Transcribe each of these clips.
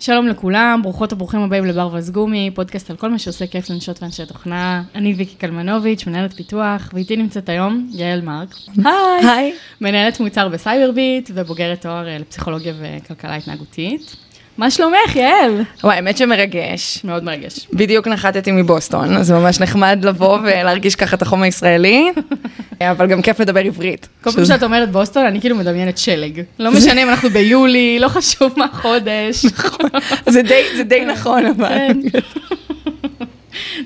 שלום לכולם, ברוכות וברוכים הבאים לברווז גומי, פודקאסט על כל מה שעושה כיף לנשות ואנשי תוכנה. אני ויקי קלמנוביץ', מנהלת פיתוח, ואיתי נמצאת היום יעל מרק. היי. היי. מנהלת מוצר בסייברביט ובוגרת תואר אה, לפסיכולוגיה וכלכלה התנהגותית. מה שלומך, יעל? וואי, האמת שמרגש. מאוד מרגש. בדיוק נחתתי מבוסטון, אז ממש נחמד לבוא ולהרגיש ככה את החום הישראלי, אבל גם כיף לדבר עברית. כל פעם שאת אומרת בוסטון, אני כאילו מדמיינת שלג. לא משנה אם אנחנו ביולי, לא חשוב מה חודש. נכון. זה די נכון, אבל...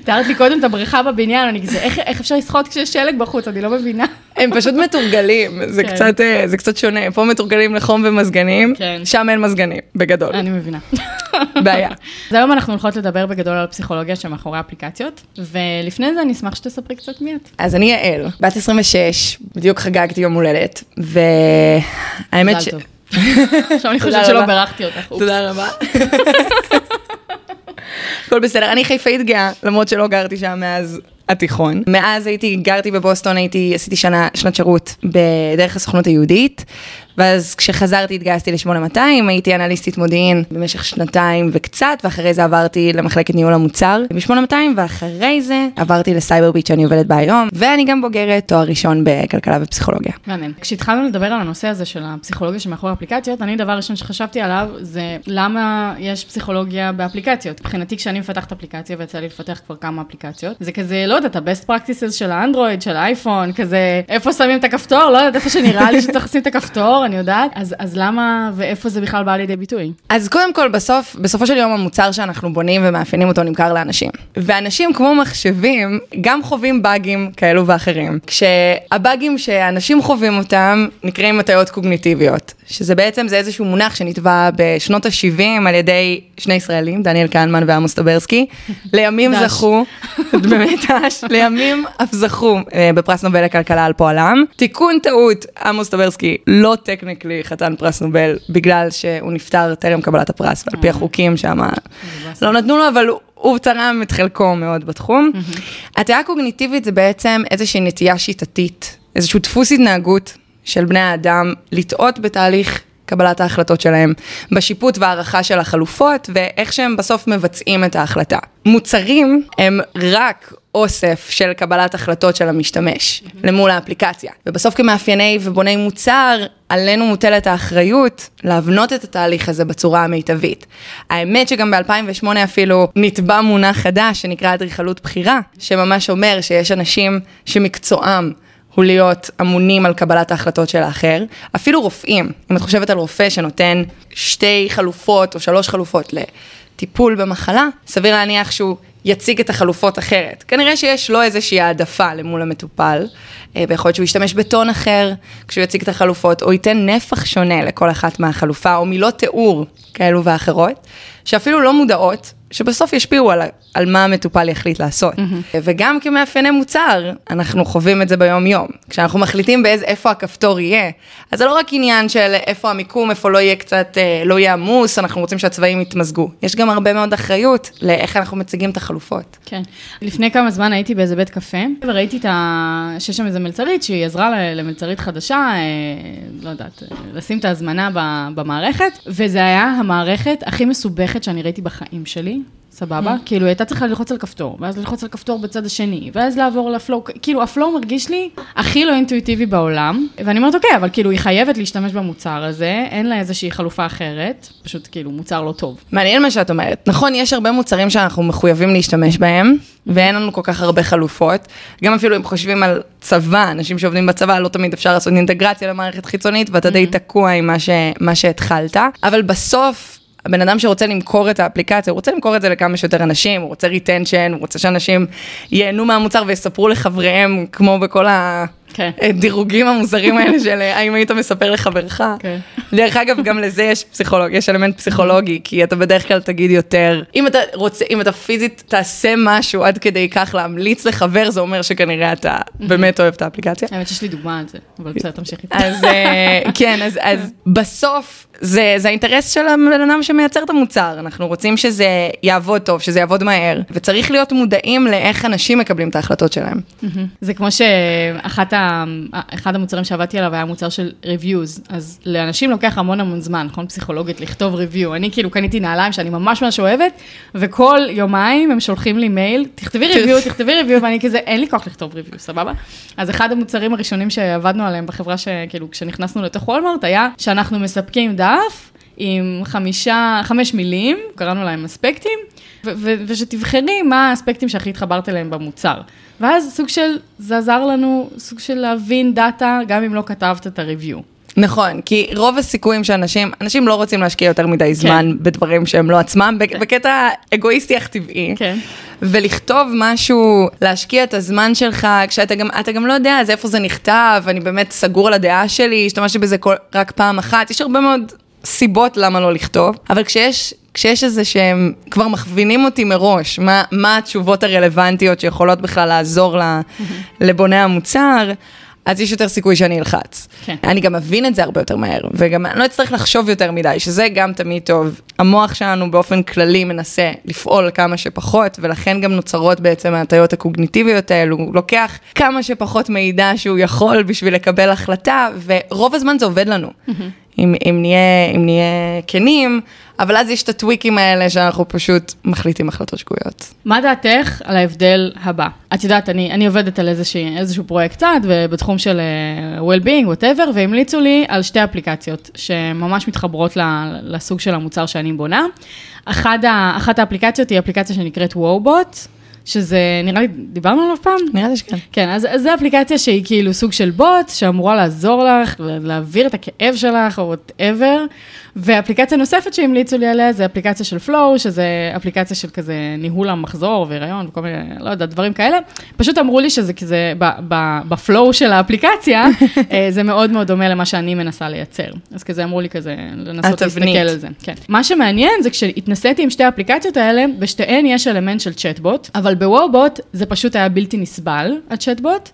תיארת לי קודם את הבריכה בבניין, אני כזה, איך, איך אפשר לשחות כשיש שלג בחוץ? אני לא מבינה. הם פשוט מתורגלים, זה, כן. קצת, אה, זה קצת שונה. פה מתורגלים לחום ומזגנים, כן. שם אין מזגנים, בגדול. אני מבינה. בעיה. אז היום אנחנו הולכות לדבר בגדול על הפסיכולוגיה שמאחורי אפליקציות, ולפני זה אני אשמח שתספרי קצת מי את. אז אני יעל, בת 26, בדיוק חגגתי יום הולדת, והאמת ש... עכשיו אני חושבת שלא בירכתי אותך. תודה רבה. הכל בסדר, אני חיפאית גאה, למרות שלא גרתי שם מאז התיכון. מאז הייתי, גרתי בבוסטון, הייתי, עשיתי שנה, שנת שירות בדרך הסוכנות היהודית. ואז כשחזרתי התגייסתי ל-8200, הייתי אנליסטית מודיעין במשך שנתיים וקצת, ואחרי זה עברתי למחלקת ניהול המוצר ב-8200, ואחרי זה עברתי לסייבר ביט שאני עובדת בה היום, ואני גם בוגרת תואר ראשון בכלכלה ופסיכולוגיה. מעניין. כשהתחלנו לדבר על הנושא הזה של הפסיכולוגיה שמאחורי אפליקציות, אני דבר ראשון שחשבתי עליו זה למה יש פסיכולוגיה באפליקציות. מבחינתי כשאני מפתחת אפליקציה ויצא לי לפתח כבר כמה אפליקציות, זה כזה, לא יודעת, ה-best practices של האנדרואיד, של האייפון, כזה, איפה שמים את הכפתור, לא יודעת, איפה שנראה לי שצריך לשים את הכפתור, אני יודעת, אז, אז למה ואיפה זה בכלל בא לידי ביטוי? אז קודם כל, בסוף, בסופו של יום המוצר שאנחנו בונים ומאפיינים אותו נמכר לאנשים. ואנשים כמו מחשבים, גם חווים באגים כאלו ואחרים. כשהבאגים שאנשים חווים אותם, נקראים הטיות קוגניטיביות. שזה בעצם, זה איזשהו מונח שנתבע בשנות ה-70 על ידי שני ישראלים, דניאל קהנמן ועמוס טברסקי. לימים זכו, באמת, לימים אף זכו אה, בפרס נובל לכלכלה על פועלם. תיקון טעות, עמוס טברסקי לא טכניקלי חתן פרס נובל, בגלל שהוא נפטר טרם קבלת הפרס, ועל פי אה. החוקים שם לא נתנו לו, אבל הוא תרם את חלקו מאוד בתחום. הטעיה קוגניטיבית זה בעצם איזושהי נטייה שיטתית, איזשהו דפוס התנהגות של בני האדם לטעות בתהליך קבלת ההחלטות שלהם, בשיפוט והערכה של החלופות ואיך שהם בסוף מבצעים את ההחלטה. מוצרים הם רק אוסף של קבלת החלטות של המשתמש mm-hmm. למול האפליקציה. ובסוף כמאפייני ובוני מוצר, עלינו מוטלת האחריות להבנות את התהליך הזה בצורה המיטבית. האמת שגם ב-2008 אפילו נתבע מונח חדש שנקרא אדריכלות בחירה, שממש אומר שיש אנשים שמקצועם הוא להיות אמונים על קבלת ההחלטות של האחר. אפילו רופאים, אם את חושבת על רופא שנותן שתי חלופות או שלוש חלופות לטיפול במחלה, סביר להניח שהוא יציג את החלופות אחרת. כנראה שיש לו איזושהי העדפה למול המטופל, אה, ויכול להיות שהוא ישתמש בטון אחר כשהוא יציג את החלופות, או ייתן נפח שונה לכל אחת מהחלופה, או מילות תיאור כאלו ואחרות, שאפילו לא מודעות שבסוף ישפיעו על, על מה המטופל יחליט לעשות. Mm-hmm. וגם כמאפייני מוצר, אנחנו חווים את זה ביום-יום. כשאנחנו מחליטים באיזה, איפה הכפתור יהיה, אז זה לא רק עניין של איפה המיקום, איפה לא יהיה קצת, אה, לא יהיה עמוס, אנחנו רוצים שהצבעים יתמזגו. יש גם הרבה מאוד אחריות לאיך אנחנו מציגים את החלופות. כן. לפני כמה זמן הייתי באיזה בית קפה, וראיתי את ה... שיש שם איזה מלצרית שהיא עזרה למלצרית חדשה, אה, לא יודעת, אה, לשים את ההזמנה במערכת, וזה היה המערכת הכי מסובכת שאני ראיתי בחיים שלי. סבבה? Mm. כאילו, היא הייתה צריכה ללחוץ על כפתור, ואז ללחוץ על כפתור בצד השני, ואז לעבור לפלואו, כאילו, הפלואו מרגיש לי הכי לא אינטואיטיבי בעולם, ואני אומרת, אוקיי, אבל כאילו, היא חייבת להשתמש במוצר הזה, אין לה איזושהי חלופה אחרת, פשוט כאילו, מוצר לא טוב. מעניין מה שאת אומרת. נכון, יש הרבה מוצרים שאנחנו מחויבים להשתמש בהם, ואין לנו כל כך הרבה חלופות. גם אפילו אם חושבים על צבא, אנשים שעובדים בצבא, לא תמיד אפשר לעשות אינטגרציה למערכת חיצונית, ואתה די תקוע עם מה, ש... מה שהתחלת. אבל בסוף, הבן אדם שרוצה למכור את האפליקציה, הוא רוצה למכור את זה לכמה שיותר אנשים, הוא רוצה retention, הוא רוצה שאנשים ייהנו מהמוצר ויספרו לחבריהם, כמו בכל ה... כן. הדירוגים המוזרים האלה של אה, האם היית מספר לחברך. כן. דרך אגב, גם לזה יש פסיכולוג, יש אלמנט פסיכולוגי, כי אתה בדרך כלל תגיד יותר, אם אתה רוצה, אם אתה פיזית תעשה משהו עד כדי כך להמליץ לחבר, זה אומר שכנראה אתה באמת אוהב את האפליקציה. האמת שיש לי דוגמה על זה, אבל בסדר, תמשיכי. אז אה, כן, אז בסוף זה, זה האינטרס של הבן אדם שמייצר את המוצר, אנחנו רוצים שזה יעבוד טוב, שזה יעבוד מהר, וצריך להיות מודעים לאיך אנשים מקבלים את ההחלטות שלהם. זה כמו שאחת ה... אחד המוצרים שעבדתי עליו היה מוצר של reviews, אז לאנשים לוקח המון המון זמן, נכון? פסיכולוגית, לכתוב review. אני כאילו קניתי נעליים שאני ממש ממש אוהבת, וכל יומיים הם שולחים לי מייל, תכתבי review, תכתבי review, ואני כזה, אין לי כוח לכתוב review, סבבה? אז אחד המוצרים הראשונים שעבדנו עליהם בחברה, שכאילו, כשנכנסנו לתוך וולמרט, היה שאנחנו מספקים דף, עם חמישה, חמש מילים, קראנו להם אספקטים, ושתבחרי מה האספקטים שהכי התחברת אליהם במוצר. ואז סוג של, זה עזר לנו, סוג של להבין דאטה, גם אם לא כתבת את הריוויו. נכון, כי רוב הסיכויים שאנשים, אנשים לא רוצים להשקיע יותר מדי זמן כן. בדברים שהם לא עצמם, כן. בקטע אגואיסטי אך טבעי. כן. ולכתוב משהו, להשקיע את הזמן שלך, כשאתה גם, גם לא יודע אז איפה זה נכתב, אני באמת סגור על הדעה שלי, השתמשתי בזה כל, רק פעם אחת, יש הרבה מאוד סיבות למה לא לכתוב, אבל כשיש, כשיש איזה שהם כבר מכווינים אותי מראש, מה, מה התשובות הרלוונטיות שיכולות בכלל לעזור לבוני המוצר, אז יש יותר סיכוי שאני אלחץ. כן. אני גם מבין את זה הרבה יותר מהר, וגם אני לא אצטרך לחשוב יותר מדי, שזה גם תמיד טוב. המוח שלנו באופן כללי מנסה לפעול כמה שפחות, ולכן גם נוצרות בעצם ההטיות הקוגניטיביות האלו. הוא לוקח כמה שפחות מידע שהוא יכול בשביל לקבל החלטה, ורוב הזמן זה עובד לנו. אם, אם, נהיה, אם נהיה כנים, אבל אז יש את ה tweaks האלה שאנחנו פשוט מחליטים החלטות שגויות. מה דעתך על ההבדל הבא? את יודעת, אני, אני עובדת על איזשה, איזשהו פרויקט צד, ובתחום של uh, well-being, whatever, והמליצו לי על שתי אפליקציות שממש מתחברות לסוג של המוצר שאני בונה. אחת, אחת האפליקציות היא אפליקציה שנקראת Woebot. שזה, נראה לי, דיברנו עליו פעם? נראה לי שכן. כן, אז, אז זו אפליקציה שהיא כאילו סוג של בוט, שאמורה לעזור לך, להעביר את הכאב שלך, או whatever. ואפליקציה נוספת שהמליצו לי עליה, זה אפליקציה של Flo, שזה אפליקציה של כזה ניהול המחזור והיריון וכל מיני, לא יודעת, דברים כאלה. פשוט אמרו לי שזה כזה, ב flow של האפליקציה, אה, זה מאוד מאוד דומה למה שאני מנסה לייצר. אז כזה אמרו לי כזה, לנסות להסתכל על זה. כן. מה שמעניין זה כשהתנסיתי עם שתי האפליקציות האלה, בשתיהן יש אלמנט של צ'טבוט, אבל ב Woebot זה פשוט היה בלתי נסבל, הצ'טבוט.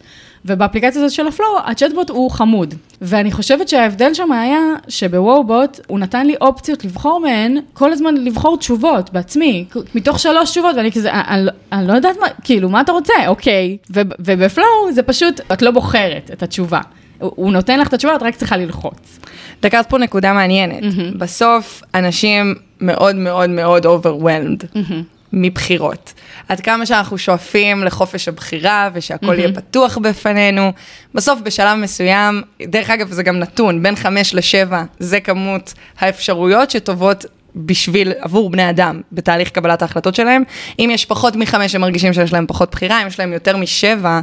ובאפליקציה הזאת של ה Flo, ה chatbot הוא חמוד. ואני חושבת שההבדל שם היה שבוובוט, הוא נתן לי אופציות לבחור מהן, כל הזמן לבחור תשובות בעצמי, מתוך שלוש תשובות, ואני כזה, אני, אני לא יודעת מה, כאילו, מה אתה רוצה? אוקיי. ובפלואו זה פשוט, את לא בוחרת את התשובה. הוא נותן לך את התשובה, את רק צריכה ללחוץ. דקת פה נקודה מעניינת. Mm-hmm. בסוף, אנשים מאוד מאוד מאוד overwhelmed. Mm-hmm. מבחירות. עד כמה שאנחנו שואפים לחופש הבחירה ושהכול mm-hmm. יהיה פתוח בפנינו, בסוף בשלב מסוים, דרך אגב זה גם נתון, בין חמש לשבע זה כמות האפשרויות שטובות בשביל, עבור בני אדם, בתהליך קבלת ההחלטות שלהם. אם יש פחות מחמש, הם מרגישים שיש להם פחות בחירה, אם יש להם יותר משבע,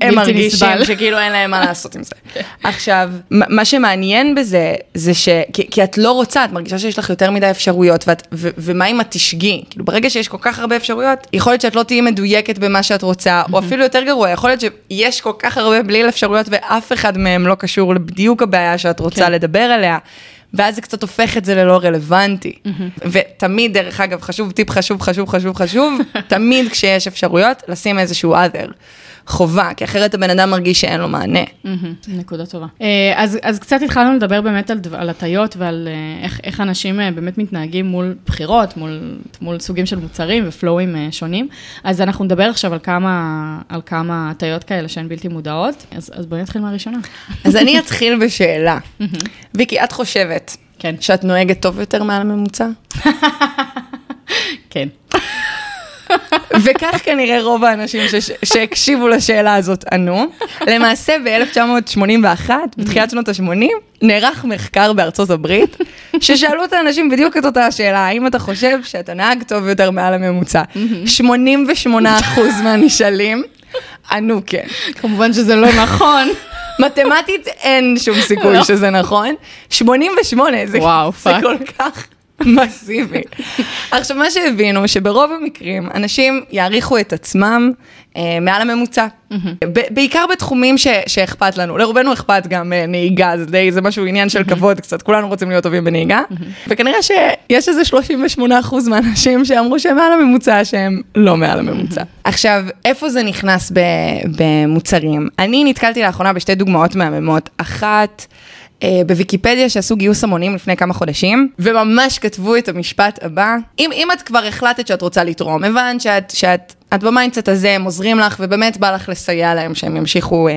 הם מרגישים שכאילו אין להם מה לעשות עם זה. כן. עכשיו, מה שמעניין בזה, זה ש... כי, כי את לא רוצה, את מרגישה שיש לך יותר מדי אפשרויות, ואת, ו, ומה אם את תשגי? כאילו, ברגע שיש כל כך הרבה אפשרויות, יכול להיות שאת לא תהיי מדויקת במה שאת רוצה, או אפילו יותר גרוע, יכול להיות שיש כל כך הרבה בליל אפשרויות, ואף אחד מהם לא קשור בדיוק הבעיה שאת רוצה כן. לדבר עליה. ואז זה קצת הופך את זה ללא רלוונטי. Mm-hmm. ותמיד, דרך אגב, חשוב, טיפ חשוב, חשוב, חשוב, חשוב, תמיד כשיש אפשרויות, לשים איזשהו other. חובה, כי אחרת הבן אדם מרגיש שאין לו מענה. נקודה טובה. אה, אז, אז קצת התחלנו לדבר באמת על, על הטיות ועל אה, איך, איך אנשים אה, באמת מתנהגים מול בחירות, מול, מול סוגים של מוצרים ופלואים שונים. אז אנחנו נדבר עכשיו על כמה, על כמה הטיות כאלה שהן בלתי מודעות. אז, אז בואי נתחיל מהראשונה. אז אני אתחיל בשאלה. ויקי, את חושבת כן. שאת נוהגת טוב יותר מעל הממוצע? כן. וכך כנראה רוב האנשים שהקשיבו לשאלה הזאת ענו. למעשה ב-1981, בתחילת שנות ה-80, נערך מחקר בארצות הברית, ששאלו את האנשים בדיוק את אותה השאלה, האם אתה חושב שאתה נהג טוב יותר מעל הממוצע? 88% מהנשאלים ענו כן. כמובן שזה לא נכון. מתמטית אין שום סיכוי לא. שזה נכון. 88, זה, וואו, זה כל כך... מסיבי. עכשיו, מה שהבינו, שברוב המקרים, אנשים יעריכו את עצמם אה, מעל הממוצע. בעיקר בתחומים ש, שאכפת לנו. לרובנו אכפת גם אה, נהיגה, זה די, זה משהו עניין של כבוד קצת, כולנו רוצים להיות טובים בנהיגה. וכנראה שיש איזה 38% מהאנשים שאמרו שהם מעל הממוצע, שהם לא מעל הממוצע. עכשיו, איפה זה נכנס במוצרים? אני נתקלתי לאחרונה בשתי דוגמאות מהממות. אחת, בוויקיפדיה שעשו גיוס המונים לפני כמה חודשים, וממש כתבו את המשפט הבא, אם, אם את כבר החלטת שאת רוצה לתרום, הבנת שאת, שאת את ב mindset הזה, הם עוזרים לך, ובאמת בא לך לסייע להם שהם ימשיכו, אה,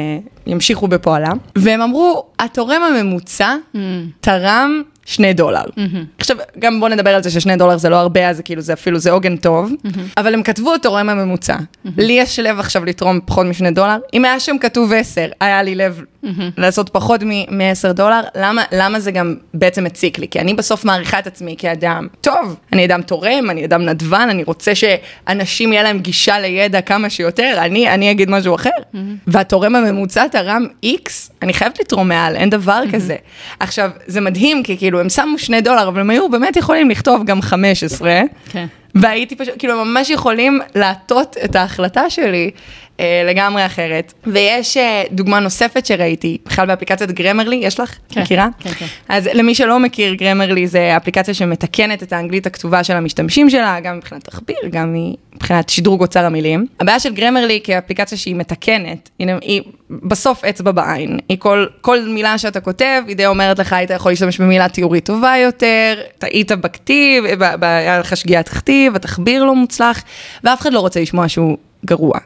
ימשיכו בפועלם. והם אמרו, התורם הממוצע Mm. תרם שני דולר. Mm-hmm. עכשיו, גם בוא נדבר על זה ששני דולר זה לא הרבה, אז כאילו, זה אפילו, זה עוגן טוב, Mm-hmm. אבל הם כתבו התורם הממוצע. לי יש לב עכשיו לתרום פחות משני דולר, אם היה שם כתוב 10, היה לי לב Mm-hmm. לעשות פחות מ-10 דולר, למה, למה זה גם בעצם מציק לי? כי אני בסוף מעריכה את עצמי כאדם טוב, אני אדם תורם, אני אדם נדבן, אני רוצה שאנשים יהיה להם גישה לידע כמה שיותר, אני, אני אגיד משהו אחר. Mm-hmm. והתורם הממוצע תרם X, אני חייבת לתרום מעל, אין דבר כזה. עכשיו, זה מדהים, כי כאילו, הם שמו שני דולר, אבל הם היו באמת יכולים לכתוב גם 15. כן. והייתי פשוט, כאילו, ממש יכולים להטות את ההחלטה שלי לגמרי אחרת. ויש אה, דוגמה נוספת שראיתי, בכלל באפליקציית גרמרלי, יש לך? כן, מכירה? כן, כן. אז למי שלא מכיר, גרמרלי זה אפליקציה שמתקנת את האנגלית הכתובה של המשתמשים שלה, גם מבחינת תחביר, גם מבחינת שדרוג אוצר המילים. הבעיה של גרמרלי כאפליקציה שהיא מתקנת, הנה, היא בסוף אצבע בעין. היא כל, כל מילה שאתה כותב, היא די אומרת לך, היית יכול להשתמש במילה תיאורית טובה יותר, טעית בכתיב, היה לך שגיאת כתיב, התחביר לא מוצלח, ואף אחד לא רוצה לשמוע שהוא גרוע.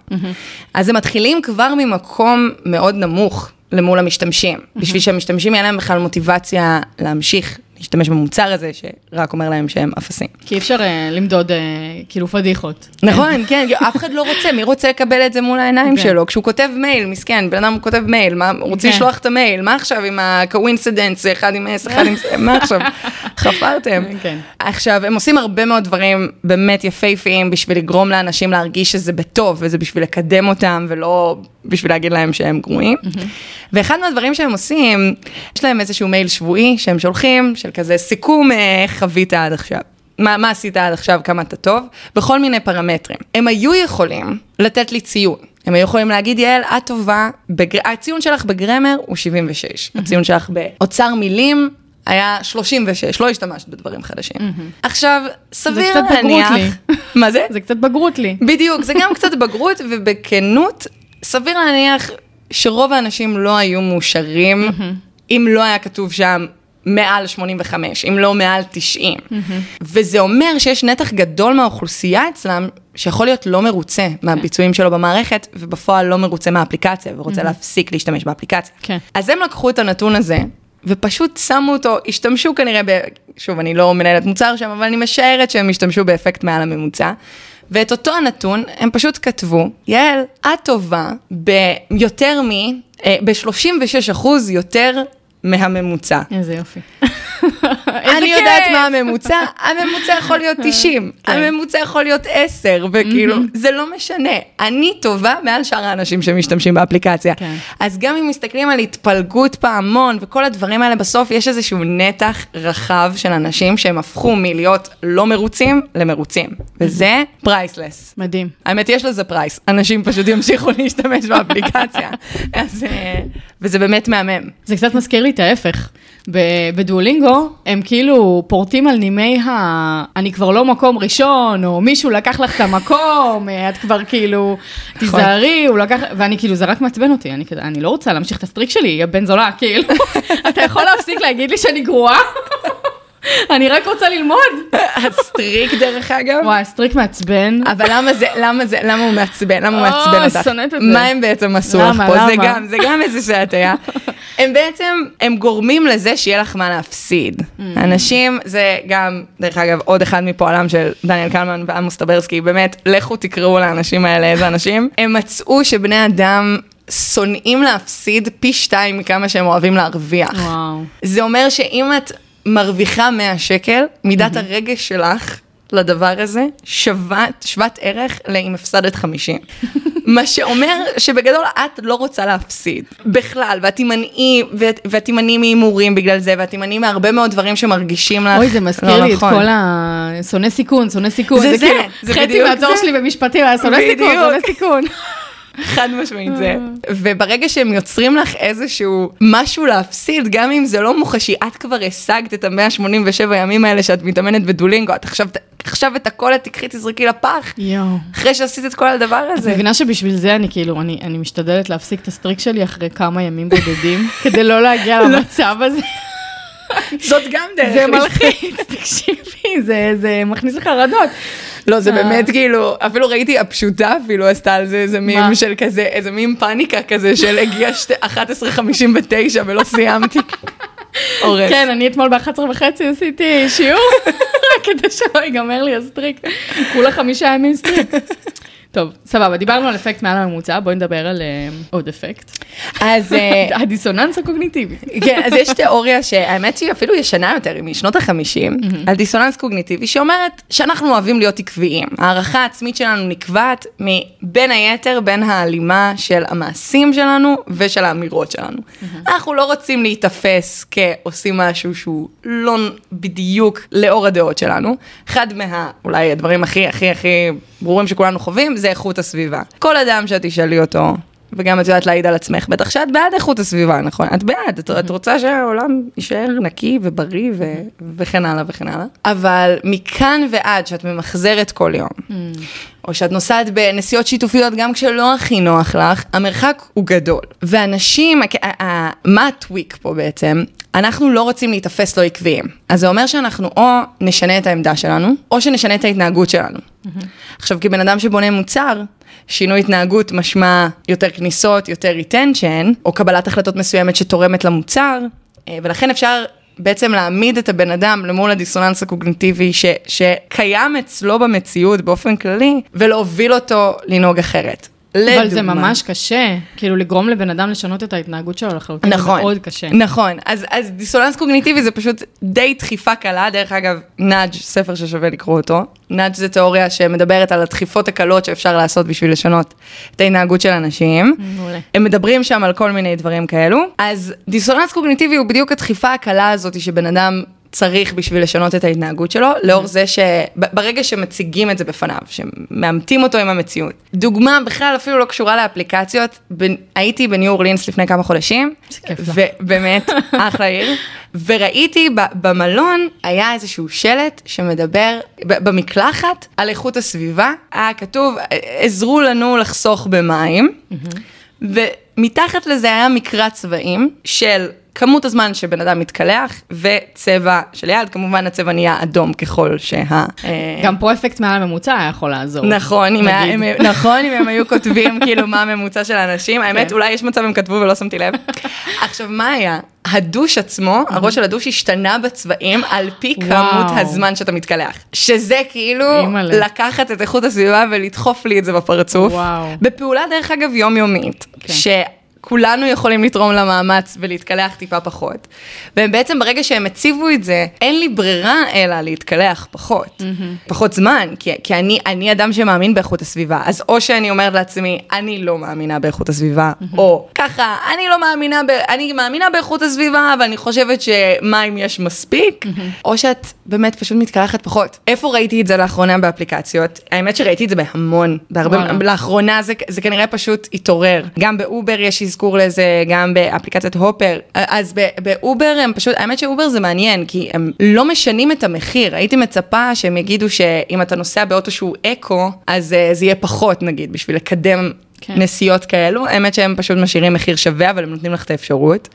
אז הם מתחילים כבר ממקום מאוד נמוך למול המשתמשים, בשביל שהמשתמשים יהיה להם בכלל מוטיבציה להמשיך להשתמש במוצר הזה, שרק אומר להם שהם אפסים. כי אי אפשר אה, למדוד אה, כאילו פדיחות. נכון, כן, אף אחד לא רוצה, מי רוצה לקבל את זה מול העיניים כן. שלו? כשהוא כותב מייל, מסכן, בן אדם כותב מייל, מה, הוא רוצה כן. לשלוח את המייל, מה עכשיו עם ה coincidence, אחד עם אס, אחד עם זה, מה עכשיו? חפרתם. כן. עכשיו, הם עושים הרבה מאוד דברים באמת יפהפיים בשביל לגרום לאנשים להרגיש שזה בטוב, וזה בשביל לקדם אותם, ולא בשביל להגיד להם שהם גרועים. ואחד מהדברים שהם עושים, יש להם איזשהו מייל שבועי שהם שולחים, של כזה סיכום אה, איך חווית עד עכשיו. מה, מה עשית עד עכשיו, כמה אתה טוב, בכל מיני פרמטרים. הם היו יכולים לתת לי ציון. הם היו יכולים להגיד, יעל, את טובה, בגר... הציון שלך בגרמר הוא 76, הציון שלך באוצר מילים היה 36, לא השתמשת בדברים חדשים. עכשיו, סביר קצת בגרות להניח... לי. מה זה? זה קצת בגרות לי. בדיוק, זה גם קצת בגרות, ובכנות, סביר להניח שרוב האנשים לא היו מאושרים, אם לא היה כתוב שם מעל 85, אם לא מעל 90. וזה אומר שיש נתח גדול מהאוכלוסייה אצלם, שיכול להיות לא מרוצה מהביצועים שלו במערכת, ובפועל לא מרוצה מהאפליקציה, ורוצה להפסיק להשתמש באפליקציה. כן. אז הם לקחו את הנתון הזה, ופשוט שמו אותו, השתמשו כנראה ב... שוב, אני לא מנהלת מוצר שם, אבל אני משערת שהם השתמשו באפקט מעל הממוצע. ואת אותו הנתון, הם פשוט כתבו, יעל, את טובה ביותר מ... ב-36 אחוז יותר מהממוצע. איזה יופי. אני יודעת מה הממוצע, הממוצע יכול להיות 90, כן. הממוצע יכול להיות 10, וכאילו, זה לא משנה. אני טובה מעל שאר האנשים שמשתמשים באפליקציה. כן. אז גם אם מסתכלים על התפלגות פעמון וכל הדברים האלה, בסוף יש איזשהו נתח רחב של אנשים שהם הפכו מלהיות לא מרוצים למרוצים, וזה priceless. מדהים. האמת, יש לזה price, אנשים פשוט ימשיכו להשתמש באפליקציה. אז, אה, וזה באמת מהמם. זה קצת מזכיר לי את ההפך. בדואלינגו, הם כאילו פורטים על נימי ה... אני כבר לא מקום ראשון, או מישהו לקח לך את המקום, אה, את כבר כאילו, תיזהרי, הוא לקח... ואני כאילו, זה רק מעצבן אותי, אני אני לא רוצה להמשיך את ה streak שלי, יא בן זונה, כאילו, אתה יכול להפסיק להגיד לי שאני גרועה? אני רק רוצה ללמוד. ה streak דרך אגב. וואי, streak מעצבן. אבל למה זה, למה זה, למה הוא מעצבן? למה הוא מעצבן אותך? שונאת את זה. מה הם בעצם עשו לך למה, פה? זה למה? גם, זה גם איזושהי הטעיה. הם בעצם, הם גורמים לזה שיהיה לך מה להפסיד. Mm. אנשים, זה גם, דרך אגב, עוד אחד מפועלם של דניאל קלמן ועמוס טברסקי, באמת, לכו תקראו לאנשים האלה איזה אנשים. הם מצאו שבני אדם... שונאים להפסיד פי שתיים מכמה שהם אוהבים להרוויח. וואו. זה אומר שאם את מרוויחה 100 שקל, מידת הרגש שלך לדבר הזה שוות, שוות ערך לאם הפסדת 50. מה שאומר שבגדול את לא רוצה להפסיד בכלל, ואת תימנעי, ואת תימנעי מהימורים בגלל זה, ואת תימנעי מהרבה מאוד דברים שמרגישים לך אוי, זה מזכיר לא לי את נכון. כל ה... שונא סיכון, שונא סיכון. זה זה, כאילו, זה חצי בדיוק מהתואר זה. שלי במשפטים היה שונא סיכון. שונא סיכון. חד משמעית זה. וברגע שהם יוצרים לך איזשהו משהו להפסיד, גם אם זה לא מוחשי, את כבר השגת את ה-187 ימים האלה שאת מתאמנת בדולינגו, את עכשיו עכשיו את הכל את תקחי, תזרקי לפח, יואו. אחרי שעשית את כל הדבר את הזה. מבינה שבשביל זה אני כאילו, אני, אני משתדלת להפסיק את הסטריק שלי אחרי כמה ימים בודדים, כדי לא להגיע למצב הזה. זאת גם דרך. זה. מלחיץ, תקשיבי, זה, זה מכניס לחרדות. לא, זה אה. באמת כאילו, אפילו ראיתי הפשוטה אפילו עשתה על זה איזה מים? של כזה, איזה מים פאניקה כזה של הגיע שתי- 11:59 ולא סיימתי. אורס. כן, אני אתמול ב-11 וחצי עשיתי שיעור, רק כדי שלא ייגמר לי ה streak. כולה חמישה ימים streak. טוב, סבבה, דיברנו על אפקט מעל הממוצע, בואי נדבר על אה, עוד אפקט. אז אה, הדיסוננס הקוגניטיבי. כן, אז יש תיאוריה שהאמת שהיא אפילו ישנה יותר, היא משנות החמישים, על דיסוננס קוגניטיבי, שאומרת שאנחנו אוהבים להיות עקביים. הערכה העצמית שלנו נקבעת מבין היתר בין ההלימה של המעשים שלנו ושל האמירות שלנו. אנחנו לא רוצים להיתפס כעושים משהו שהוא לא בדיוק לאור הדעות שלנו. אחד מה, אולי הדברים הכי הכי הכי ברורים שכולנו חווים, זה איכות הסביבה. כל אדם שאת תשאלי אותו, וגם את יודעת להעיד על עצמך, בטח שאת בעד איכות הסביבה, נכון? את בעד, את, את רוצה שהעולם יישאר נקי ובריא ו, וכן הלאה וכן הלאה. אבל מכאן ועד שאת ממחזרת כל יום, או שאת נוסעת בנסיעות שיתופיות גם כשלא הכי נוח לך, המרחק הוא גדול. ואנשים, מה ה tweak פה בעצם? אנחנו לא רוצים להיתפס לא עקביים. אז זה אומר שאנחנו או נשנה את העמדה שלנו, או שנשנה את ההתנהגות שלנו. עכשיו, כבן אדם שבונה מוצר, שינוי התנהגות משמע יותר כניסות, יותר retention, או קבלת החלטות מסוימת שתורמת למוצר, אה, ולכן אפשר בעצם להעמיד את הבן אדם למול הדיסוננס הקוגניטיבי ש, שקיים אצלו במציאות באופן כללי, ולהוביל אותו לנהוג אחרת. אבל זה לדוגמה. ממש קשה, כאילו לגרום לבן אדם לשנות את ההתנהגות שלו לחלוטין, זה נכון, מאוד קשה. נכון, אז, אז דיסוננס קוגניטיבי זה פשוט די דחיפה קלה, דרך אגב, נאג' ספר ששווה לקרוא אותו. נאג' זה תיאוריה שמדברת על הדחיפות הקלות שאפשר לעשות בשביל לשנות את ההתנהגות של אנשים. מעולה. הם מדברים שם על כל מיני דברים כאלו. אז דיסוננס קוגניטיבי הוא בדיוק הדחיפה הקלה הזאת שבן אדם צריך בשביל לשנות את ההתנהגות שלו, לאור זה שברגע שמציגים את זה בפניו, שמאמתים אותו עם המציאות. דוגמה בכלל אפילו לא קשורה לאפליקציות, ב- הייתי בניו אורלינס לפני כמה חודשים. ובאמת, אחלה עיר, וראיתי ב- במלון, היה איזשהו שלט שמדבר ב- במקלחת על איכות הסביבה, היה כתוב, עזרו לנו לחסוך במים, ומתחת לזה היה מקרא צבעים של כמות הזמן שבן אדם מתקלח, וצבע של יד, כמובן הצבע נהיה אדום ככל שה... אה, גם פה אפקט מעל הממוצע היה יכול לעזור. נכון, אם היה-. הם- נכון, אם הם היו כותבים כאילו מה הממוצע של האנשים, האמת, כן. אולי יש מצב הם כתבו ולא שמתי לב. עכשיו, מה היה? הדוש עצמו, הראש של הדוש השתנה בצבעים על פי כמות. הזמן שאתה מתקלח. שזה כאילו. לקחת את איכות הסביבה ולדחוף לי את זה בפרצוף. וואו. בפעולה, דרך אגב, יומיומית. כן. כולנו יכולים לתרום למאמץ ולהתקלח טיפה פחות. והם בעצם, ברגע שהם הציבו את זה, אין לי ברירה אלא להתקלח פחות. פחות זמן, כי, כי אני, אני אדם שמאמין באיכות הסביבה. אז או שאני אומרת לעצמי, אני לא מאמינה באיכות הסביבה, או ככה, אני לא מאמינה, ב, אני מאמינה באיכות הסביבה, אבל אני חושבת שמים יש מספיק, או שאת באמת פשוט מתקלחת פחות. איפה ראיתי את זה לאחרונה באפליקציות? האמת שראיתי את זה בהמון, בהרבה, וואלה. לאחרונה זה, זה כנראה פשוט התעורר. גם ב Uber יש אזכור לזה, גם באפליקציית Hopper. אז ב Uber הם פשוט, האמת ש Uber זה מעניין, כי הם לא משנים את המחיר. הייתי מצפה שהם יגידו שאם אתה נוסע באוטו שהוא eco, אז uh, זה יהיה פחות נגיד, בשביל לקדם כן. נסיעות כאלו. האמת שהם פשוט משאירים מחיר שווה, אבל הם נותנים לך את האפשרות.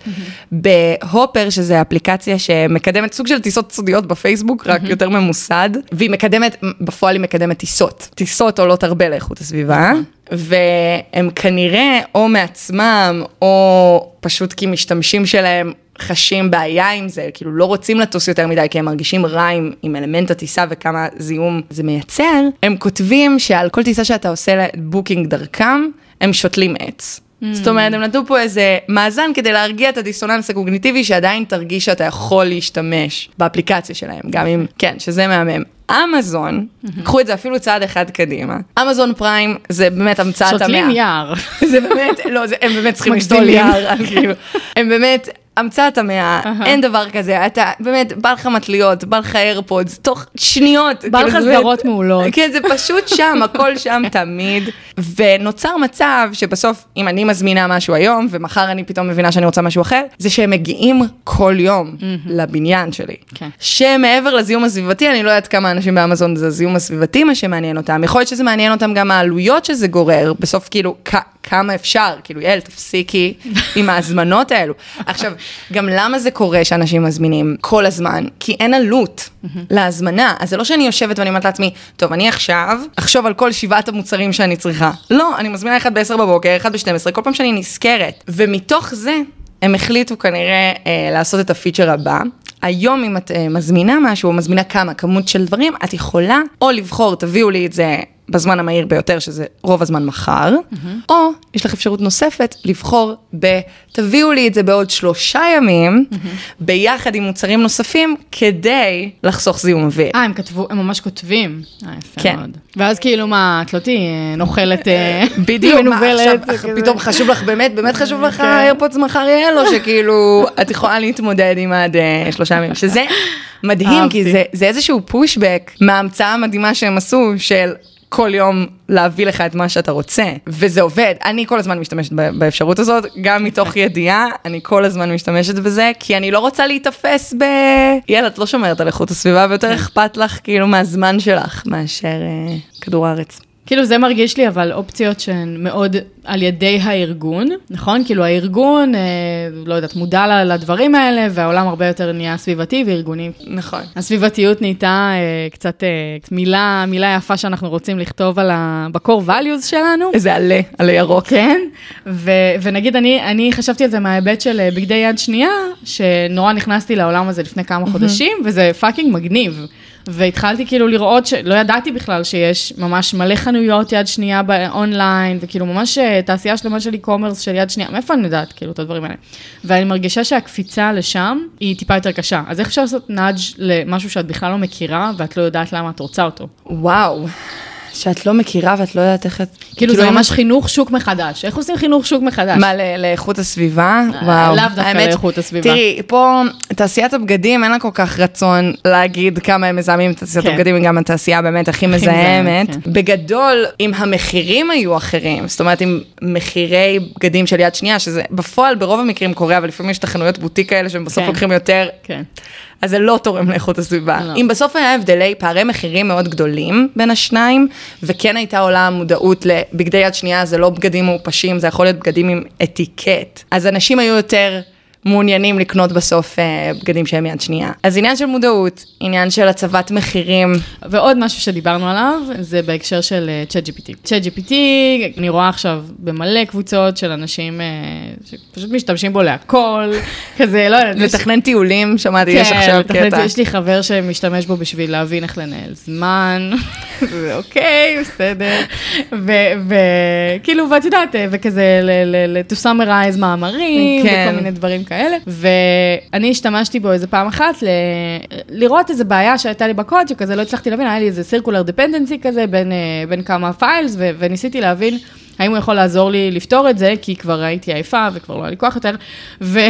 ב Hopper, שזה אפליקציה שמקדמת סוג של טיסות סודיות בפייסבוק, רק יותר ממוסד, והיא מקדמת, בפועל היא מקדמת טיסות. טיסות עולות הרבה לאיכות הסביבה, והם כנראה או מעצמם, או פשוט כי משתמשים שלהם חשים בעיה עם זה, כאילו לא רוצים לטוס יותר מדי, כי הם מרגישים רע עם, עם אלמנט הטיסה וכמה זיהום זה מייצר, הם כותבים שעל כל טיסה שאתה עושה booking דרכם, הם שותלים עץ. זאת אומרת, הם נתנו פה איזה מאזן כדי להרגיע את הדיסוננס הקוגניטיבי, שעדיין תרגיש שאתה יכול להשתמש באפליקציה שלהם, גם אם, כן, שזה מהמם. אמזון, קחו את זה אפילו צעד אחד קדימה. אמזון פריים זה באמת המצאת המאה. שותלים יער. זה באמת, לא, זה, הם באמת צריכים לשתול. יער, כאילו, הם באמת, המצאת המאה, אהה. אין דבר כזה, אתה באמת, בא לך מטליות, בא לך איירפודס, תוך שניות. בא כאילו, לך סדרות מעולות. כן, זה פשוט שם, הכל שם תמיד. ונוצר מצב שבסוף, אם אני מזמינה משהו היום, ומחר אני פתאום מבינה שאני רוצה משהו אחר, זה שהם מגיעים כל יום לבניין שלי. כן. שמעבר לזיהום הסביבתי, אני לא יודעת כמה אנשים באמזון זה הזיהום הסביבתי מה שמעניין אותם. יכול להיות שזה מעניין אותם גם העלויות שזה גורר, בסוף כאילו, כ- כמה אפשר, כאילו, יעל, תפסיקי עם ההזמנות האלו. עכשיו, גם למה זה קורה שאנשים מזמינים כל הזמן? כי אין עלות להזמנה. אז זה לא שאני יושבת ואני אומרת לעצמי, טוב, אני עכשיו אחשוב על כל שבעת המוצרים שאני צריכה. לא, אני מזמינה אחד ב-10 בבוקר, אחד ב-12, כל פעם שאני נזכרת. ומתוך זה, הם החליטו כנראה אה, לעשות את הפיצ'ר הבא. היום אם את אה, מזמינה משהו, או מזמינה כמה, כמות של דברים, את יכולה או לבחור, תביאו לי את זה בזמן המהיר ביותר, שזה רוב הזמן מחר, או יש לך אפשרות נוספת לבחור ב... תביאו לי את זה בעוד שלושה ימים, ביחד עם מוצרים נוספים, כדי לחסוך זיהום אוויר. אה, הם כתבו, הם ממש כותבים. אה, יפה כן. מאוד. ואז כאילו מה, את לא תהיי אה, נוכלת, אה, בדיוק, מה מנוולת. פתאום חשוב לך באמת, באמת חשוב לך כן. האיירפודס מחר יהיה לו, שכאילו, את יכולה להתמודד עם עד אה, שלושה ימים, שזה מדהים, כי. זה- זה איזשהו פושבק מההמצאה המדהימה שהם עשו, של כל יום להביא לך את מה שאתה רוצה, וזה עובד. אני כל הזמן משתמשת באפשרות הזאת, גם מתוך ידיעה, אני כל הזמן משתמשת בזה, כי אני לא רוצה להיתפס ב... יאללה, את לא שומרת על איכות הסביבה, ויותר אכפת לך כאילו מהזמן שלך, מאשר אה, כדור הארץ. כאילו זה מרגיש לי אבל אופציות שהן מאוד על ידי הארגון, נכון? כאילו הארגון, אה, לא יודעת, מודע לדברים האלה, והעולם הרבה יותר נהיה סביבתי וארגוני. נכון. הסביבתיות נהייתה אה, קצת אה, מילה, מילה יפה שאנחנו רוצים לכתוב על ה... ב-core values שלנו. איזה עלה, עלה ירוק. כן, ו- ונגיד אני, אני חשבתי על זה מההיבט של אה, בגדי יד שנייה, שנורא נכנסתי לעולם הזה לפני כמה חודשים, וזה פאקינג מגניב. והתחלתי כאילו לראות שלא ידעתי בכלל שיש ממש מלא חנויות יד שנייה באונליין, וכאילו ממש אה, תעשייה שלמה של e-commerce של יד שנייה, מאיפה אני יודעת כאילו את הדברים האלה? ואני מרגישה שהקפיצה לשם היא טיפה יותר קשה. אז איך אפשר לעשות nudge למשהו שאת בכלל לא מכירה, ואת לא יודעת למה את רוצה אותו? וואו, שאת לא מכירה ואת לא יודעת איך את... כאילו זה אם ממש את- חינוך שוק מחדש. איך עושים חינוך שוק מחדש? מה, לאיכות הסביבה? אה, וואו. לאו דווקא לאיכות הסביבה. תראי, פה תעשיית הבגדים אין לה כל כך רצון להגיד כמה הם מזהמים, תעשיית כן. הבגדים היא גם התעשייה באמת הכי מזהמת, מזהמת. כן. בגדול, אם המחירים היו אחרים, זאת אומרת, אם מחירי בגדים של יד שנייה, שזה בפועל ברוב המקרים קורה, אבל לפעמים יש את החנויות בוטיק האלה שהם בסוף כן. לוקחים יותר כן. אז זה לא תורם לאיכות הסביבה. לא. אם בסוף היה הבדלי פערי מחירים מאוד גדולים בין השניים, וכן הייתה עולה המודעות לבגדי יד שנייה, זה לא בגדים מעופשים, זה יכול להיות בגדים עם אתיקט. אז אנשים היו יותר מעוניינים לקנות בסוף אה, בגדים שהם יד שנייה. אז עניין של מודעות, עניין של הצבת מחירים. ועוד משהו שדיברנו עליו, זה בהקשר של אה, ChatGPT. ChatGPT, אני רואה עכשיו במלא קבוצות של אנשים אה, שפשוט משתמשים בו להכל, כזה, לא יודעת. יש- לתכנן טיולים, שמעתי, יש כן, עכשיו לתכנן- קטע. יש לי חבר שמשתמש בו בשביל להבין איך לנהל זמן, ואוקיי, בסדר. וכאילו, ואת יודעת, אה, וכזה, ל- ל- ל- to summarize מאמרים, כן. וכל מיני דברים כאלה. ואני השתמשתי בו איזה פעם אחת ל- לראות איזה בעיה שהייתה לי בקוד, שכזה לא הצלחתי להבין, היה לי איזה circular dependency כזה בין, אה, בין כמה פיילס, ו- וניסיתי להבין. האם הוא יכול לעזור לי לפתור את זה, כי כבר הייתי עייפה וכבר לא היה לי כוח יותר, ו-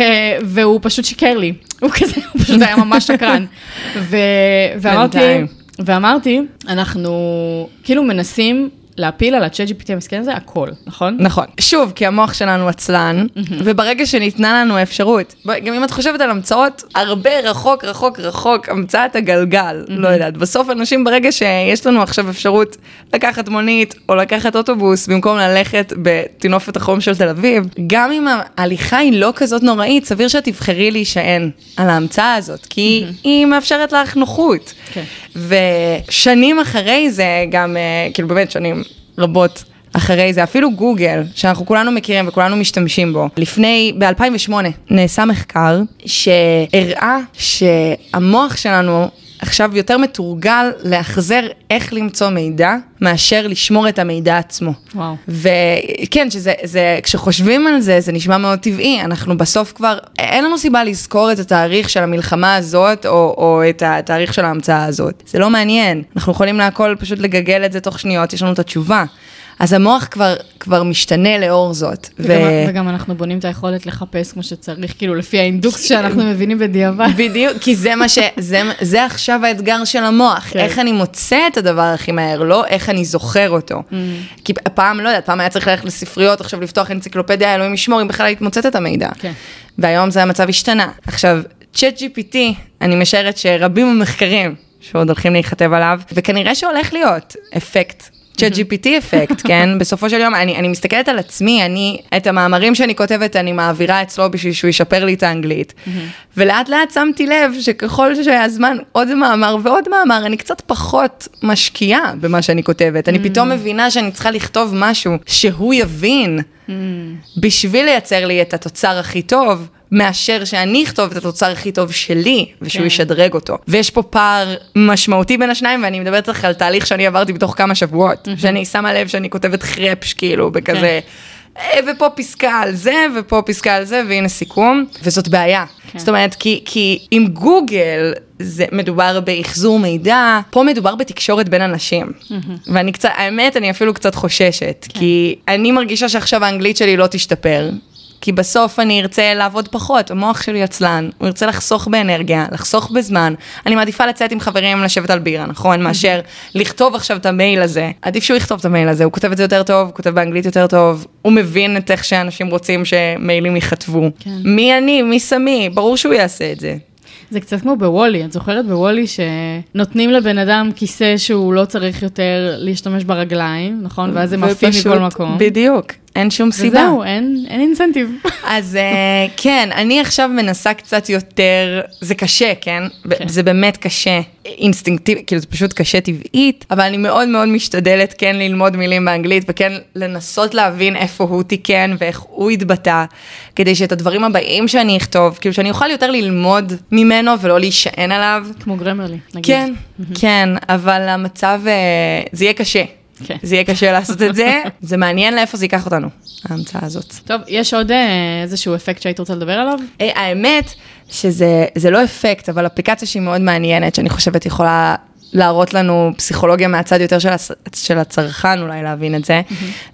והוא פשוט שיקר לי. הוא כזה, הוא פשוט היה ממש שקרן. ו- ואמרתי. ואמרתי, אנחנו כאילו מנסים להפיל על ה-chat GPT המסכן הזה הכל, נכון? נכון. שוב, כי המוח שלנו עצלן, וברגע שניתנה לנו האפשרות, גם אם את חושבת על המצאות, הרבה רחוק, רחוק, רחוק, המצאת הגלגל, לא יודעת. בסוף אנשים, ברגע שיש לנו עכשיו אפשרות לקחת מונית, או לקחת אוטובוס, במקום ללכת בטינופת החום של תל אביב, גם אם ההליכה היא לא כזאת נוראית, סביר שאת תבחרי להישען על ההמצאה הזאת, כי היא מאפשרת לך נוחות. כן. ושנים אחרי זה, גם, אה, כאילו באמת שנים רבות אחרי זה, אפילו גוגל, שאנחנו כולנו מכירים וכולנו משתמשים בו, לפני, ב-2008 נעשה מחקר שהראה שהמוח שלנו עכשיו יותר מתורגל להחזר איך למצוא מידע, מאשר לשמור את המידע עצמו. וואו. וכן, שזה, זה, כשחושבים על זה, זה נשמע מאוד טבעי. אנחנו בסוף כבר, אין לנו סיבה לזכור את התאריך של המלחמה הזאת, או, או את התאריך של ההמצאה הזאת. זה לא מעניין. אנחנו יכולים להכל פשוט לגגל את זה תוך שניות, יש לנו את התשובה. אז המוח כבר, כבר משתנה לאור זאת. וגם, ו... וגם אנחנו בונים את היכולת לחפש כמו שצריך, כאילו לפי האינדוקס שאנחנו מבינים בדיעבד. בדיוק, כי זה מה ש... זה, זה עכשיו האתגר של המוח, כן. איך אני מוצא את הדבר הכי מהר, לא איך אני זוכר אותו. Mm. כי פעם, לא יודעת, פעם היה צריך ללכת לספריות, עכשיו לפתוח אנציקלופדיה, אלוהים ישמור, אם בכלל היית מוצאת את המידע. כן. והיום זה המצב השתנה. עכשיו, צ'אט GPT, אני משערת שרבים המחקרים שעוד הולכים להיכתב עליו, וכנראה שהולך להיות אפקט צ'אט GPT אפקט, כן? בסופו של יום, אני, אני מסתכלת על עצמי, אני, את המאמרים שאני כותבת, אני מעבירה אצלו בשביל שהוא ישפר לי את האנגלית. ולאט לאט שמתי לב שככל שהזמן, עוד מאמר ועוד מאמר, אני קצת פחות משקיעה במה שאני כותבת. אני פתאום מבינה שאני צריכה לכתוב משהו שהוא יבין, בשביל לייצר לי את התוצר הכי טוב. מאשר שאני אכתוב את התוצר הכי טוב שלי, ושהוא כן. ישדרג אותו. ויש פה פער משמעותי בין השניים, ואני מדברת איתך על תהליך שאני עברתי בתוך כמה שבועות, שאני שמה לב שאני כותבת חרפש, כאילו, בכזה... כן. אה, ופה פסקה על זה, ופה פסקה על זה, והנה סיכום, וזאת בעיה. כן. זאת אומרת, כי, כי עם גוגל זה מדובר באחזור מידע, פה מדובר בתקשורת בין אנשים. Mm-hmm. ואני קצת, האמת, אני אפילו קצת חוששת, כן. כי אני מרגישה שעכשיו האנגלית שלי לא תשתפר, כי בסוף אני ארצה לעבוד פחות, המוח שלי עצלן, הוא ירצה לחסוך באנרגיה, לחסוך בזמן. אני מעדיפה לצאת עם חברים לשבת על בירה, נכון? מאשר לכתוב עכשיו את המייל הזה. עדיף שהוא יכתוב את המייל הזה, הוא כותב את זה יותר טוב, הוא כותב באנגלית יותר טוב, הוא מבין את איך שאנשים רוצים שמיילים ייכתבו. כן. מי אני? מי שמי? ברור שהוא יעשה את זה. זה קצת כמו בוולי, את זוכרת בוולי שנותנים לבן אדם כיסא שהוא לא צריך יותר להשתמש ברגליים, נכון? ואז הם עפים מכל מקום. בדיוק. אין שום סיבה. וזהו, אין, אין אינסנטיב. אז uh, כן, אני עכשיו מנסה קצת יותר, זה קשה, כן? כן. זה באמת קשה, אינסטינקטיב, כאילו זה פשוט קשה טבעית, אבל אני מאוד מאוד משתדלת כן ללמוד מילים באנגלית, וכן לנסות להבין איפה הוא תיקן ואיך הוא התבטא, כדי שאת הדברים הבאים שאני אכתוב, כאילו שאני אוכל יותר ללמוד ממנו ולא להישען עליו. כמו גרמרלי, נגיד. כן, כן, אבל המצב, uh, זה יהיה קשה. כן. זה יהיה קשה לעשות את זה, זה מעניין לאיפה זה ייקח אותנו, ההמצאה הזאת. טוב, יש עוד אה, איזשהו אפקט שהיית רוצה לדבר עליו? אה, האמת שזה לא אפקט, אבל אפליקציה שהיא מאוד מעניינת, שאני חושבת יכולה להראות לנו פסיכולוגיה מהצד יותר של, הצ... של הצרכן, אולי להבין את זה.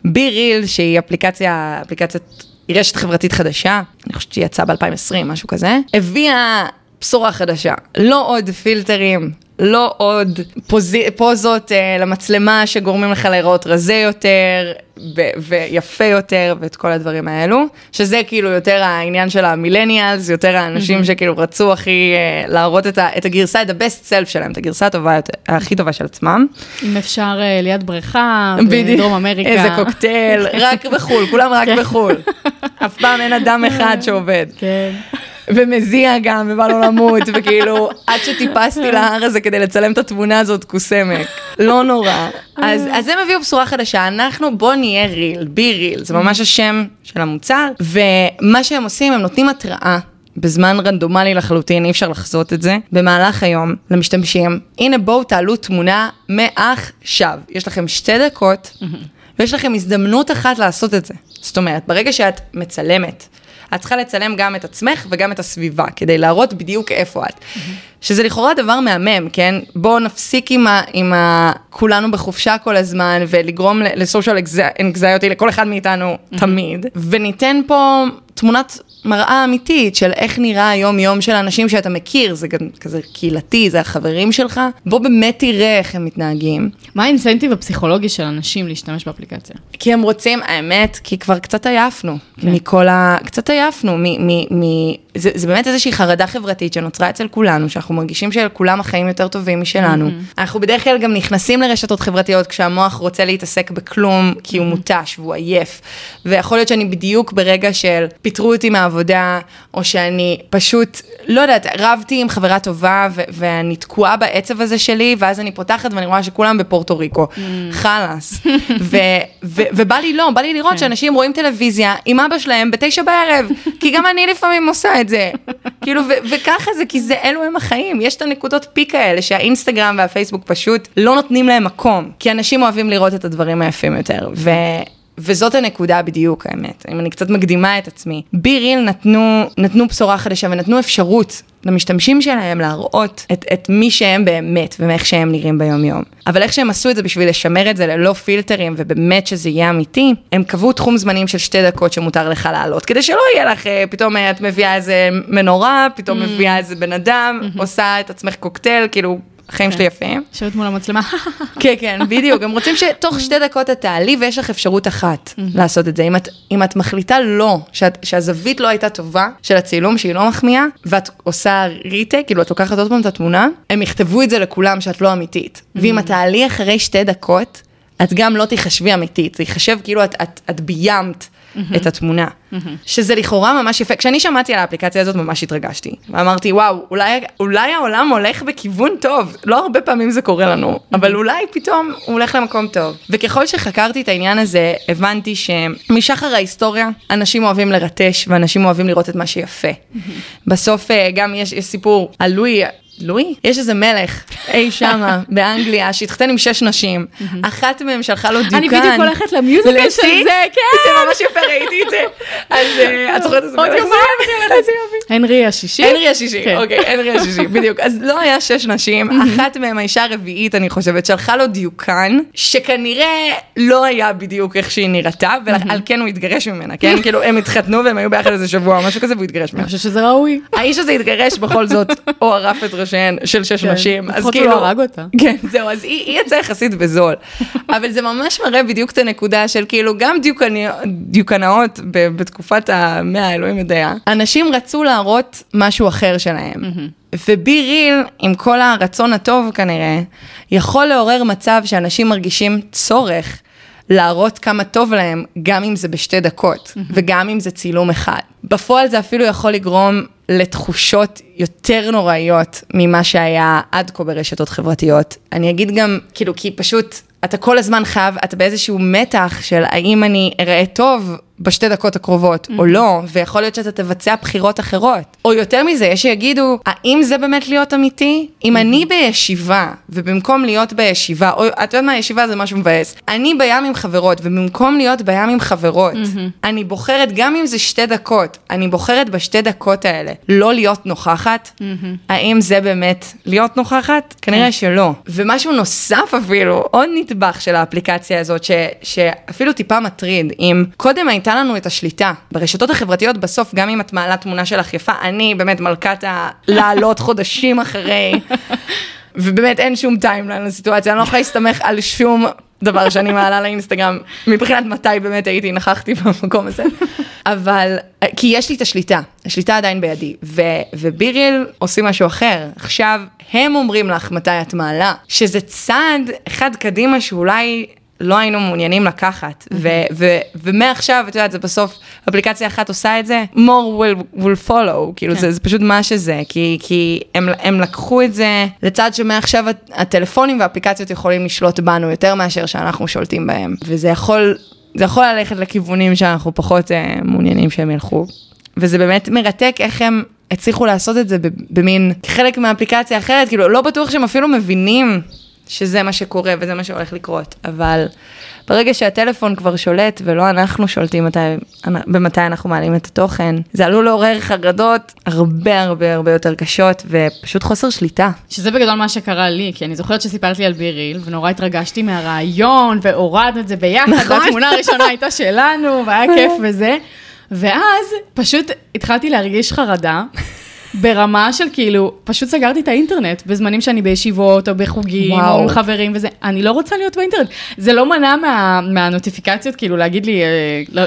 בי ריל, שהיא אפליקציה, אפליקציית, היא רשת חברתית חדשה, אני חושבת שהיא יצאה ב-2020, משהו כזה, הביאה בשורה חדשה, לא עוד פילטרים, לא עוד פוז... פוזות uh, למצלמה שגורמים לך להיראות רזה יותר ו- ויפה יותר ואת כל הדברים האלו, שזה כאילו יותר העניין של המילניאלס, יותר האנשים mm-hmm. שכאילו רצו הכי uh, להראות את, ה- את הגרסה, את ה-best self שלהם, את הגרסה הטובה, יותר, הכי טובה של עצמם. אם אפשר uh, ליד בריכה, בדרום אמריקה. איזה קוקטייל, רק בחו"ל, כולם רק כן. בחו"ל. אף פעם אין אדם אחד שעובד. כן. ומזיע גם, ובא לו למות, וכאילו, עד שטיפסתי להר הזה כדי לצלם את התמונה הזאת, קוסמק. לא נורא. אז, אז הם הביאו בשורה חדשה, אנחנו בוא נהיה ריל, בי ריל, זה ממש השם של המוצר, ומה שהם עושים, הם נותנים התראה. בזמן רנדומלי לחלוטין, אי אפשר לחזות את זה, במהלך היום למשתמשים, הנה בואו תעלו תמונה מעכשיו. יש לכם שתי דקות, ויש לכם הזדמנות אחת לעשות את זה. זאת אומרת, ברגע שאת מצלמת את צריכה לצלם גם את עצמך וגם את הסביבה, כדי להראות בדיוק איפה את. Mm-hmm. שזה לכאורה דבר מהמם, כן? בואו נפסיק עם ה... עם ה... כולנו בחופשה כל הזמן, ולגרום לסושיאל אנגזיוטי לכל אחד מאיתנו mm-hmm. תמיד, וניתן פה תמונת מראה אמיתית של איך נראה היום-יום של אנשים שאתה מכיר, זה גם כזה קהילתי, זה החברים שלך, בוא באמת תראה איך הם מתנהגים. מה האינסנטיב הפסיכולוגי של אנשים להשתמש באפליקציה? כי הם רוצים, האמת, כי כבר קצת עייפנו, כן. מכל ה... קצת עייפנו, מ... מ, מ זה, זה באמת איזושהי חרדה חברתית שנוצרה אצל כולנו, שאנחנו מרגישים שלכולם החיים יותר טובים משלנו. Mm-hmm. אנחנו בדרך כלל גם נכנסים לרשתות חברתיות כשהמוח רוצה להתעסק בכלום, כי הוא mm-hmm. מותש והוא עייף. ויכול להיות שאני בדיוק ברגע של פיטרו אותי מהעבודה, או שאני פשוט, לא יודעת, רבתי עם חברה טובה, ו- ואני תקועה בעצב הזה שלי, ואז אני פותחת ואני רואה שכולם בפורטו ריקו. Mm. חלאס. ו- ו- ובא לי לא, בא לי לראות כן. שאנשים רואים טלוויזיה עם אבא שלהם בתשע בערב, כי גם אני לפעמים עושה את זה. כאילו, וככה זה, כי זה, אלו הם החיים. יש את הנקודות פיק האלה שהאינסטגרם והפייסבוק פשוט לא נותנים להם מקום, כי אנשים אוהבים לראות את הדברים היפים יותר. ו- וזאת הנקודה בדיוק, האמת. אם אני קצת מקדימה את עצמי. בי ריל נתנו, נתנו בשורה חדשה ונתנו אפשרות למשתמשים שלהם להראות את, את מי שהם באמת ומאיך שהם נראים ביום-יום. אבל איך שהם עשו את זה בשביל לשמר את זה ללא פילטרים ובאמת שזה יהיה אמיתי, הם קבעו תחום זמנים של שתי דקות שמותר לך לעלות, כדי שלא יהיה לך, אה, פתאום אה, את מביאה איזה מנורה, פתאום Mm. מביאה איזה בן אדם, עושה את עצמך קוקטייל, כאילו, החיים שלי יפים. יושבת מול המצלמה. כן, כן, בדיוק. הם רוצים שתוך שתי דקות את תעלי ויש לך אפשרות אחת לעשות את זה. אם את, אם את מחליטה לא, שאת, שהזווית לא הייתה טובה של הצילום, שהיא לא מחמיאה, ואת עושה ריטייק, כאילו את לוקחת עוד פעם את התמונה, הם יכתבו את זה לכולם שאת לא אמיתית. ואם את תעלי אחרי שתי דקות, את גם לא תיחשבי אמיתית, זה ייחשב כאילו את, את, את ביימת את התמונה. שזה לכאורה ממש יפה. כשאני שמעתי על האפליקציה הזאת ממש התרגשתי. ואמרתי, וואו, אולי, אולי העולם הולך בכיוון טוב. לא הרבה פעמים זה קורה לנו, אבל אולי פתאום הוא הולך למקום טוב. וככל שחקרתי את העניין הזה, הבנתי שמשחר ההיסטוריה, אנשים אוהבים לרטש ואנשים אוהבים לראות את מה שיפה. בסוף אה, גם יש, יש סיפור על לואי. לואי? יש איזה מלך אי שמה באנגליה שהתחתן עם שש נשים, אחת מהן שלחה לו דיוקן. אני בדיוק הולכת למיוזיקל של? זה, כן. זה ממש יפה, ראיתי את זה. אז אה, את זוכרת עוד מלך זה? יומיים אני. איזה יופי. הנרי השישי. הנרי השישי, כן. אוקיי, הנרי השישי, בדיוק. אז לא היה שש נשים, אחת מהן, האישה הרביעית, אני חושבת, שלחה לו דיוקן, שכנראה לא היה בדיוק איך שהיא נראתה, ועל כן הוא התגרש ממנה, כן? כאילו, הם התחתנו והם היו ביחד איזה שבוע, משהו כזה, והוא התגרש אני ממנה. חושבת שזה ראוי. האיש הזה התגרש בכל זאת, או ערף את ראשיהן של שש כן, נשים, אז לפחות הוא כאילו... לא הרג אותה. כן, זהו, אז היא, היא יצאה יחסית בזול. אבל זה ממש מראה בדיוק את הנקודה של כאילו, גם דיוקני, דיוקנאות ב, בתקופת המאה, אלוהים יודע, אנשים רצו להראות משהו אחר שלהם. ובי ריל, עם כל הרצון הטוב כנראה, יכול לעורר מצב שאנשים מרגישים צורך להראות כמה טוב להם, גם אם זה בשתי דקות, וגם אם זה צילום אחד. בפועל זה אפילו יכול לגרום לתחושות יותר נוראיות ממה שהיה עד כה ברשתות חברתיות. אני אגיד גם, כאילו, כי פשוט, אתה כל הזמן חייב, אתה באיזשהו מתח של האם אני אראה טוב בשתי דקות הקרובות או לא, ויכול להיות שאתה תבצע בחירות אחרות. או יותר מזה, יש שיגידו, האם זה באמת להיות אמיתי? אם אני בישיבה, ובמקום להיות בישיבה, או את יודעת מה, ישיבה זה משהו מבאס, אני בים עם חברות, ובמקום להיות בים עם חברות, אני בוחרת, גם אם זה שתי דקות, אני בוחרת בשתי דקות האלה לא להיות נוכחת, האם זה באמת להיות נוכחת? כנראה שלא. ומשהו נוסף אפילו, עוד נדבך של האפליקציה הזאת, ש, שאפילו טיפה מטריד, אם קודם הייתה לנו את השליטה, ברשתות החברתיות בסוף, גם אם את מעלה תמונה שלך יפה, אני באמת מלכת הלעלות חודשים אחרי, ובאמת אין שום timeline לסיטואציה, אני לא יכולה להסתמך על שום דבר שאני מעלה לאינסטגרם, מבחינת מתי באמת הייתי, נכחתי במקום הזה. אבל, כי יש לי את השליטה, השליטה עדיין בידי, ו, וביריל עושים משהו אחר. עכשיו, הם אומרים לך מתי את מעלה, שזה צעד אחד קדימה שאולי לא היינו מעוניינים לקחת, ו- ומעכשיו, את יודעת, זה בסוף, אפליקציה אחת עושה את זה, more will, will follow, כאילו כן. זה, זה פשוט מה שזה, כי, כי הם, הם לקחו את זה. לצד שמעכשיו הט- הטלפונים והאפליקציות יכולים לשלוט בנו יותר מאשר שאנחנו שולטים בהם, וזה יכול, זה יכול ללכת לכיוונים שאנחנו פחות אה, מעוניינים שהם ילכו, וזה באמת מרתק איך הם... הצליחו לעשות את זה במין חלק מהאפליקציה אחרת, כאילו לא בטוח שהם אפילו מבינים שזה מה שקורה וזה מה שהולך לקרות, אבל ברגע שהטלפון כבר שולט ולא אנחנו שולטים מתי, במתי אנחנו מעלים את התוכן, זה עלול לעורר חרדות הרבה הרבה הרבה יותר קשות ופשוט חוסר שליטה. שזה בגדול מה שקרה לי, כי אני זוכרת שסיפרת לי על ביריל, ונורא התרגשתי מהרעיון, והורדנו את זה ביחד, נכון. והתמונה הראשונה הייתה שלנו, והיה כיף וזה. ואז פשוט התחלתי להרגיש חרדה. ברמה של כאילו, פשוט סגרתי את האינטרנט בזמנים שאני בישיבות או בחוגים וואו. או עם חברים וזה, אני לא רוצה להיות באינטרנט. זה לא מנע מה, מהנוטיפיקציות, כאילו להגיד לי אה,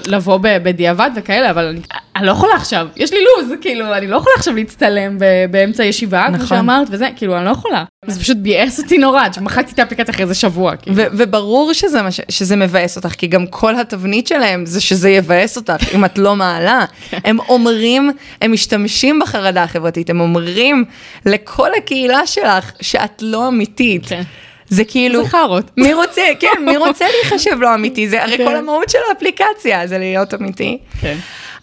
לבוא בדיעבד וכאלה, אבל אני, אני לא יכולה עכשיו, יש לי לו"ז, כאילו, אני לא יכולה עכשיו להצטלם ב- באמצע ישיבה, כמו נכון. שאמרת, וזה, כאילו, אני לא יכולה. זה פשוט ביאס אותי נורא, שמחקתי את האפליקציה אחרי איזה שבוע. כאילו. ו- וברור שזה, מה ש- שזה מבאס אותך, כי גם כל התבנית שלהם זה שזה יבאס אותך אם את לא מעלה. הם אומרים, הם משתמשים בחרדה החברתית, הם אומרים לכל הקהילה שלך שאת לא אמיתית. כן. זה כאילו, זה חארות. מי רוצה, כן, מי רוצה להיחשב לא אמיתי? זה הרי כן. כל המהות של האפליקציה, זה להיות אמיתי. כן.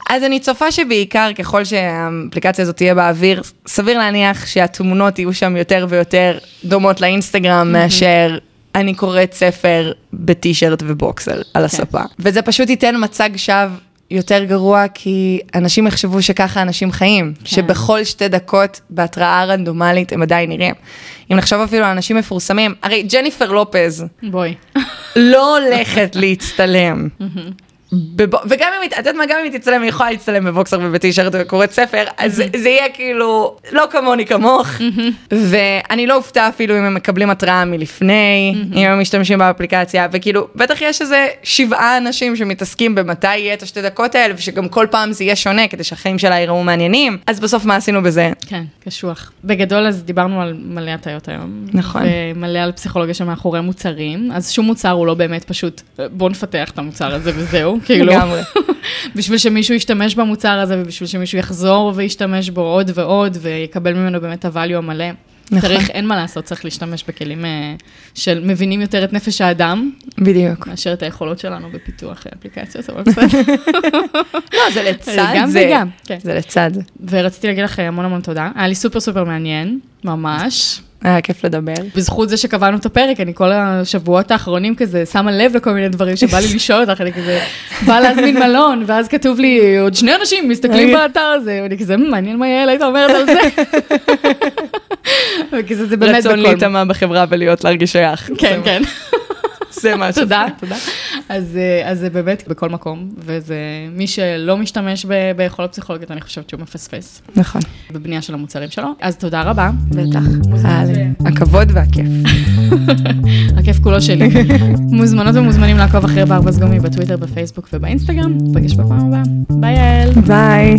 אז אני צופה שבעיקר ככל שהאפליקציה הזאת תהיה באוויר, סביר להניח שהתמונות יהיו שם יותר ויותר דומות לאינסטגרם מאשר אני קוראת ספר בטישרט ובוקסר על הספה. וזה פשוט ייתן מצג שווא יותר גרוע, כי אנשים יחשבו שככה אנשים חיים, כן. שבכל שתי דקות בהתראה רנדומלית הם עדיין נראים. אם נחשוב אפילו על אנשים מפורסמים, הרי ג'ניפר לופז בואי. לא הולכת להצטלם. בב... וגם אם, את יודעת מה, גם אם היא תצטלם, היא יכולה להצטלם בבוקסר ובטישרט וקוראת ספר, אז זה- זה יהיה כאילו, לא כמוני כמוך. ואני לא אופתע אפילו אם הם מקבלים התראה מלפני, אם הם משתמשים באפליקציה, וכאילו, בטח יש איזה שבעה אנשים שמתעסקים במתי יהיה את השתי דקות האלה, ושגם כל פעם זה יהיה שונה, כדי שהחיים שלה ייראו מעניינים, אז בסוף מה עשינו בזה? כן, קשוח. בגדול, אז דיברנו על מלא הטיות היום. נכון. ומלא על פסיכולוגיה שמאחורי מוצרים, אז שום מוצר הוא לא באמת פשוט, בוא נפתח את המוצר הזה וזהו, כאילו. לגמרי. בשביל שמישהו ישתמש במוצר הזה, ובשביל שמישהו יחזור וישתמש בו עוד ועוד, ויקבל ממנו באמת הvalue המלא. נכון. צריך, אין מה לעשות, צריך להשתמש בכלים אה, של מבינים יותר את נפש האדם, בדיוק. מאשר את היכולות שלנו בפיתוח אה, אפליקציות, אבל בסדר. לא, זה לצד גם זה. וגם, כן. זה לצד זה. ורציתי להגיד לך המון המון תודה, היה לי סופר סופר מעניין, ממש. היה כיף לדבר. בזכות זה שקבענו את הפרק, אני כל השבועות האחרונים כזה שמה לב לכל מיני דברים שבא לי לשאול אותך, אני כזה באה להזמין מלון, ואז כתוב לי, עוד שני אנשים מסתכלים באתר הזה, ואני כזה, "מ, מעניין מה יעל היית אומרת על זה. וכזה זה באמת רצון בכל... להיטמע בחברה ולהיות להרגיש שייך. כן, כן. זה מה שזה. תודה, תודה. אז, אה, אז זה באמת בכל מקום, וזה מי שלא משתמש ב- ביכולות פסיכולוגיות, אני חושבת שהוא מפספס נכון. בבנייה של המוצרים שלו. אז תודה רבה. בטח. הכבוד והכיף. הכיף כולו שלי. מוזמנות ומוזמנים לעקוב אחרי ברווז גומי בטוויטר, בפייסבוק ובאינסטגרם. נפגש בפעם הבאה. ביי יעל. ביי.